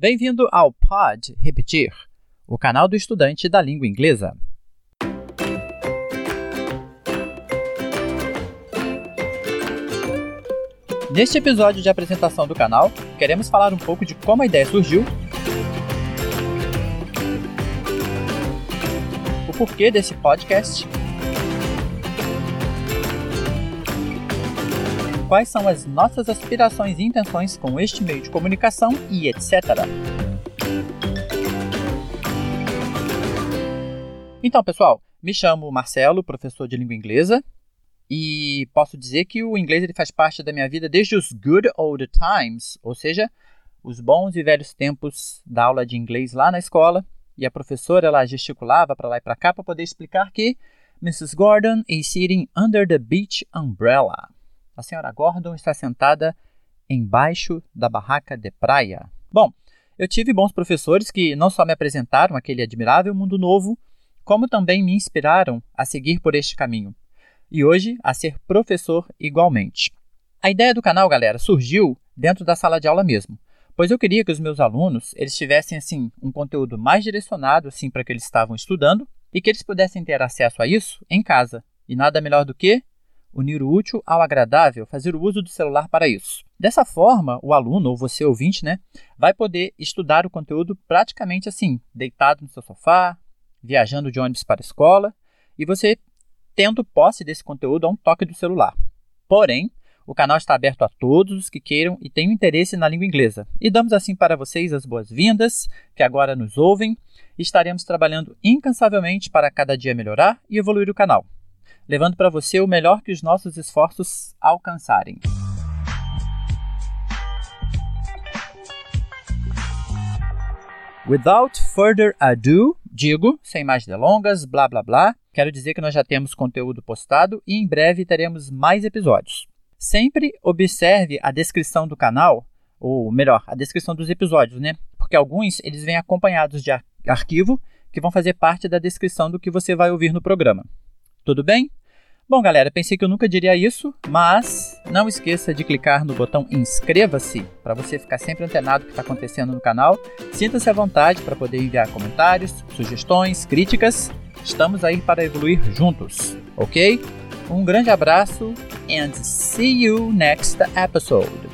Bem-vindo ao Pod Repetir, o canal do estudante da língua inglesa. Neste episódio de apresentação do canal, queremos falar um pouco de como a ideia surgiu, o porquê desse podcast quais são as nossas aspirações e intenções com este meio de comunicação e etc. Então, pessoal, me chamo Marcelo, professor de língua inglesa, e posso dizer que o inglês ele faz parte da minha vida desde os good old times, ou seja, os bons e velhos tempos da aula de inglês lá na escola, e a professora ela gesticulava para lá e para cá para poder explicar que Mrs. Gordon is sitting under the beach umbrella. A senhora Gordon está sentada embaixo da barraca de praia. Bom, eu tive bons professores que não só me apresentaram aquele admirável mundo novo, como também me inspiraram a seguir por este caminho. E hoje a ser professor igualmente. A ideia do canal, galera, surgiu dentro da sala de aula mesmo, pois eu queria que os meus alunos eles tivessem assim um conteúdo mais direcionado assim para que eles estavam estudando e que eles pudessem ter acesso a isso em casa. E nada melhor do que unir o útil ao agradável, fazer o uso do celular para isso. Dessa forma, o aluno, ou você ouvinte, né, vai poder estudar o conteúdo praticamente assim, deitado no seu sofá, viajando de ônibus para a escola, e você tendo posse desse conteúdo a um toque do celular. Porém, o canal está aberto a todos os que queiram e tenham interesse na língua inglesa. E damos assim para vocês as boas-vindas, que agora nos ouvem, estaremos trabalhando incansavelmente para cada dia melhorar e evoluir o canal levando para você o melhor que os nossos esforços alcançarem. Without further ado, digo, sem mais delongas, blá blá blá, quero dizer que nós já temos conteúdo postado e em breve teremos mais episódios. Sempre observe a descrição do canal, ou melhor, a descrição dos episódios, né? Porque alguns eles vêm acompanhados de ar arquivo que vão fazer parte da descrição do que você vai ouvir no programa. Tudo bem? Bom, galera, pensei que eu nunca diria isso, mas não esqueça de clicar no botão inscreva-se para você ficar sempre antenado do que está acontecendo no canal. Sinta-se à vontade para poder enviar comentários, sugestões, críticas. Estamos aí para evoluir juntos, ok? Um grande abraço and see you next episode.